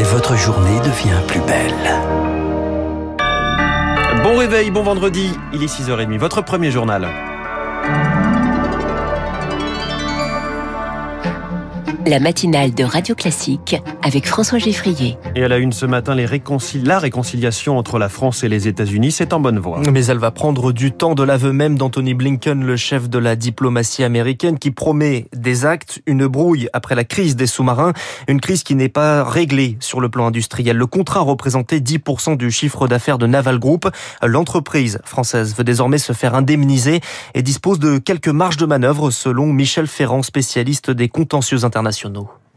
et votre journée devient plus belle. Bon réveil, bon vendredi, il est 6h30, votre premier journal. La matinale de Radio Classique avec François Geffrier. Et à la une ce matin, les la réconciliation entre la France et les États-Unis, c'est en bonne voie. Mais elle va prendre du temps de l'aveu même d'Anthony Blinken, le chef de la diplomatie américaine, qui promet des actes, une brouille après la crise des sous-marins, une crise qui n'est pas réglée sur le plan industriel. Le contrat représentait 10% du chiffre d'affaires de Naval Group. L'entreprise française veut désormais se faire indemniser et dispose de quelques marges de manœuvre, selon Michel Ferrand, spécialiste des contentieux internationaux.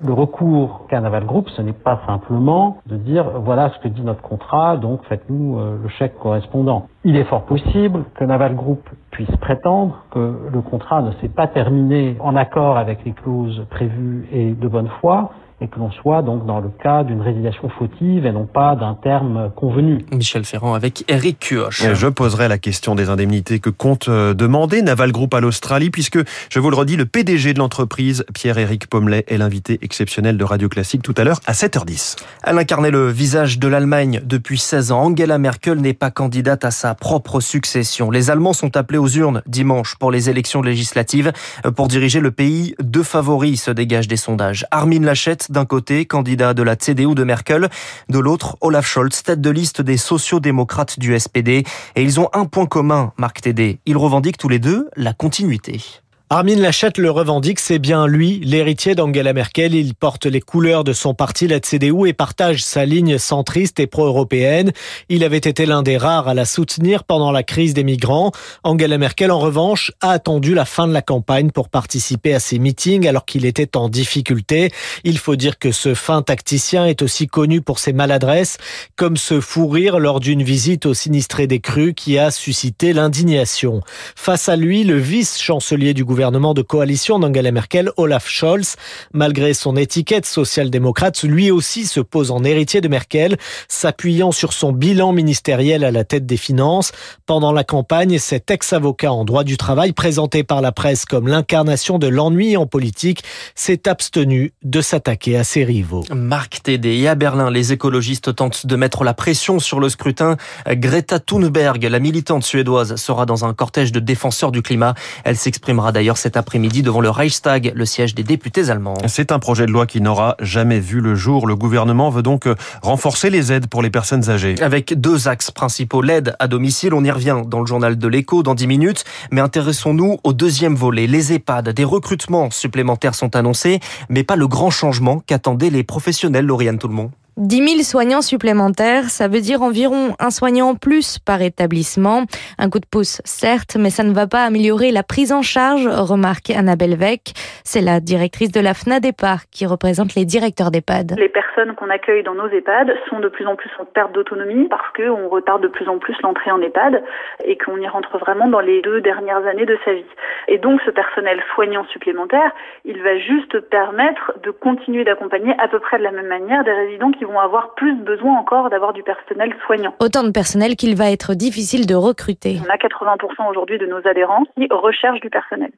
Le recours qu'un Naval Group, ce n'est pas simplement de dire voilà ce que dit notre contrat, donc faites-nous euh, le chèque correspondant. Il est fort possible que Naval Group puisse prétendre que le contrat ne s'est pas terminé en accord avec les clauses prévues et de bonne foi, et que l'on soit donc dans le cas d'une résiliation fautive et non pas d'un terme convenu. Michel Ferrand avec Eric Cuoche. Je poserai la question des indemnités que compte euh, demander Naval Group à l'Australie puisque, je vous le redis, le PDG de l'entreprise, Pierre-Éric Pommelet, est l'invité exceptionnel de Radio Classique tout à l'heure à 7h10. Elle incarnait le visage de l'Allemagne depuis 16 ans. Angela Merkel n'est pas candidate à sa propre succession. Les Allemands sont appelés aux urnes dimanche pour les élections législatives. Pour diriger le pays, deux favoris se dégagent des sondages. Armin Lachette d'un côté, candidat de la CDU de Merkel, de l'autre, Olaf Scholz, tête de liste des sociodémocrates du SPD. Et ils ont un point commun, Marc Tédé. Ils revendiquent tous les deux la continuité. Armin Lachette le revendique, c'est bien lui, l'héritier d'Angela Merkel. Il porte les couleurs de son parti, la CDU, et partage sa ligne centriste et pro-européenne. Il avait été l'un des rares à la soutenir pendant la crise des migrants. Angela Merkel, en revanche, a attendu la fin de la campagne pour participer à ses meetings alors qu'il était en difficulté. Il faut dire que ce fin tacticien est aussi connu pour ses maladresses, comme ce fou rire lors d'une visite au sinistré des crues qui a suscité l'indignation. Face à lui, le vice-chancelier du gouvernement gouvernement de coalition d'Angela Merkel, Olaf Scholz. Malgré son étiquette social-démocrate, lui aussi se pose en héritier de Merkel, s'appuyant sur son bilan ministériel à la tête des finances. Pendant la campagne, cet ex-avocat en droit du travail, présenté par la presse comme l'incarnation de l'ennui en politique, s'est abstenu de s'attaquer à ses rivaux. Marc Tédé à Berlin, les écologistes tentent de mettre la pression sur le scrutin. Greta Thunberg, la militante suédoise, sera dans un cortège de défenseurs du climat. Elle s'exprimera d'ailleurs cet après-midi devant le Reichstag, le siège des députés allemands. C'est un projet de loi qui n'aura jamais vu le jour. Le gouvernement veut donc renforcer les aides pour les personnes âgées. Avec deux axes principaux. L'aide à domicile, on y revient dans le journal de l'écho dans 10 minutes. Mais intéressons-nous au deuxième volet, les EHPAD. Des recrutements supplémentaires sont annoncés, mais pas le grand changement qu'attendaient les professionnels, Lauriane Tout le monde. 10 000 soignants supplémentaires, ça veut dire environ un soignant en plus par établissement. Un coup de pouce, certes, mais ça ne va pas améliorer la prise en charge, remarque Annabelle Veck. C'est la directrice de la FNADEPAR qui représente les directeurs d'EHPAD. Les personnes qu'on accueille dans nos EHPAD sont de plus en plus en perte d'autonomie parce qu'on retarde de plus en plus l'entrée en EHPAD et qu'on y rentre vraiment dans les deux dernières années de sa vie. Et donc ce personnel soignant supplémentaire, il va juste permettre de continuer d'accompagner à peu près de la même manière des résidents qui vont avoir plus besoin encore d'avoir du personnel soignant. Autant de personnel qu'il va être difficile de recruter. On a 80% aujourd'hui de nos adhérents qui recherchent du personnel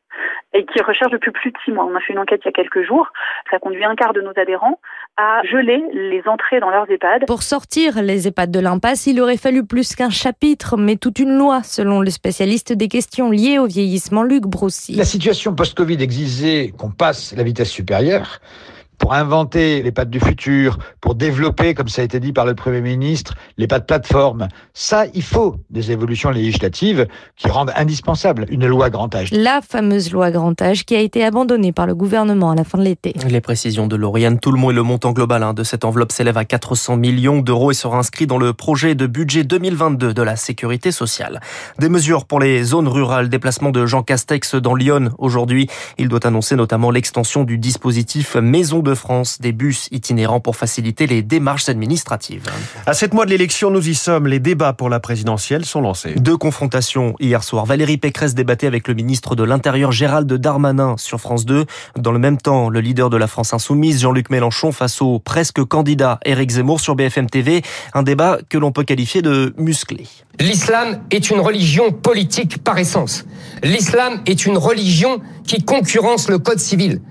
et qui recherchent depuis plus de six mois. On a fait une enquête il y a quelques jours. Ça conduit un quart de nos adhérents à geler les entrées dans leurs EHPAD. Pour sortir les EHPAD de l'impasse, il aurait fallu plus qu'un chapitre, mais toute une loi, selon le spécialiste des questions liées au vieillissement, Luc Broussy. La situation post-Covid exigeait qu'on passe la vitesse supérieure pour inventer les pattes du futur, pour développer, comme ça a été dit par le Premier ministre, les pattes plateforme. Ça, il faut des évolutions législatives qui rendent indispensable une loi grand âge. La fameuse loi grand âge qui a été abandonnée par le gouvernement à la fin de l'été. Les précisions de Lauriane Toulmont et le montant global hein, de cette enveloppe s'élève à 400 millions d'euros et sera inscrit dans le projet de budget 2022 de la sécurité sociale. Des mesures pour les zones rurales, déplacement de Jean Castex dans Lyon aujourd'hui. Il doit annoncer notamment l'extension du dispositif Maison de France des bus itinérants pour faciliter les démarches administratives. À sept mois de l'élection, nous y sommes. Les débats pour la présidentielle sont lancés. Deux confrontations hier soir. Valérie Pécresse débattait avec le ministre de l'Intérieur Gérald Darmanin sur France 2. Dans le même temps, le leader de la France Insoumise, Jean-Luc Mélenchon, face au presque candidat Éric Zemmour sur BFM TV. Un débat que l'on peut qualifier de musclé. L'islam est une religion politique par essence. L'islam est une religion qui concurrence le code civil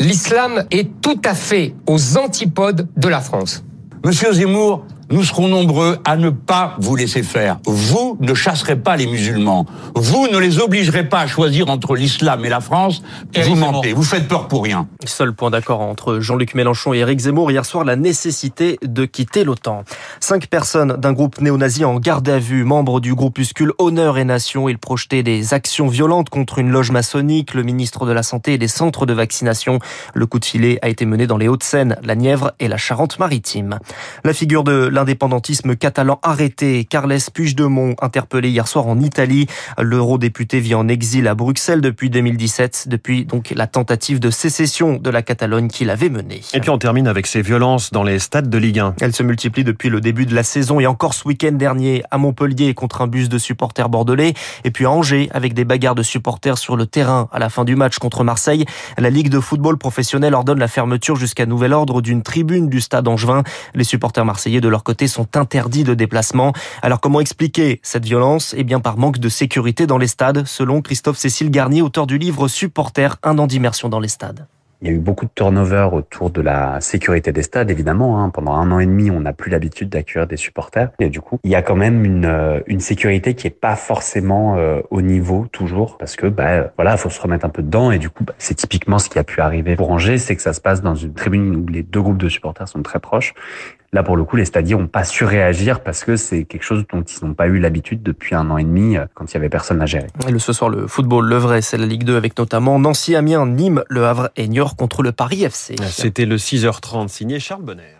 l'islam est tout à fait aux antipodes de la France. Monsieur Zemmour, nous serons nombreux à ne pas vous laisser faire. Vous ne chasserez pas les musulmans. Vous ne les obligerez pas à choisir entre l'islam et la France. vous mentez, vous faites peur pour rien. Seul point d'accord entre Jean-Luc Mélenchon et Éric Zemmour hier soir, la nécessité de quitter l'OTAN. Cinq personnes d'un groupe néo-nazi en garde à vue, membres du groupuscule Honneur et Nation. Ils projetaient des actions violentes contre une loge maçonnique, le ministre de la Santé et des centres de vaccination. Le coup de filet a été mené dans les Hauts-de-Seine, la Nièvre et la Charente-Maritime. La figure de l'indépendantisme catalan arrêté, Carles Puigdemont, interpellé hier soir en Italie. L'eurodéputé vit en exil à Bruxelles depuis 2017, depuis donc la tentative de sécession de la Catalogne qu'il avait menée. Et puis on termine avec ces violences dans les stades de Ligue 1. Elles se multiplient depuis le début de la saison et encore ce week-end dernier à Montpellier contre un bus de supporters bordelais et puis à Angers avec des bagarres de supporters sur le terrain à la fin du match contre Marseille. La Ligue de football professionnel ordonne la fermeture jusqu'à nouvel ordre d'une tribune du stade angevin. Les supporters marseillais de leur sont interdits de déplacement. Alors comment expliquer cette violence? Eh bien par manque de sécurité dans les stades, selon Christophe Cécile Garnier, auteur du livre Supporters, un an d'immersion dans les stades. Il y a eu beaucoup de turnover autour de la sécurité des stades, évidemment. Hein. Pendant un an et demi, on n'a plus l'habitude d'accueillir des supporters. Et du coup, il y a quand même une, euh, sécurité qui est pas forcément euh, au niveau toujours, parce que bah voilà, faut se remettre un peu dedans. Et du coup, bah, c'est typiquement ce qui a pu arriver pour Angers, c'est que ça se passe dans une tribune où les deux groupes de supporters sont très proches. Là, pour le coup, les stadiers n'ont pas su réagir parce que c'est quelque chose dont ils n'ont pas eu l'habitude depuis un an et demi euh, quand il y avait personne à gérer. Et le ce soir, le football, le vrai, c'est la Ligue 2 avec notamment Nancy, Amiens, Nîmes, Le Havre et Niort contre le Paris FC. C'était le 6h30 signé Charles Bonner.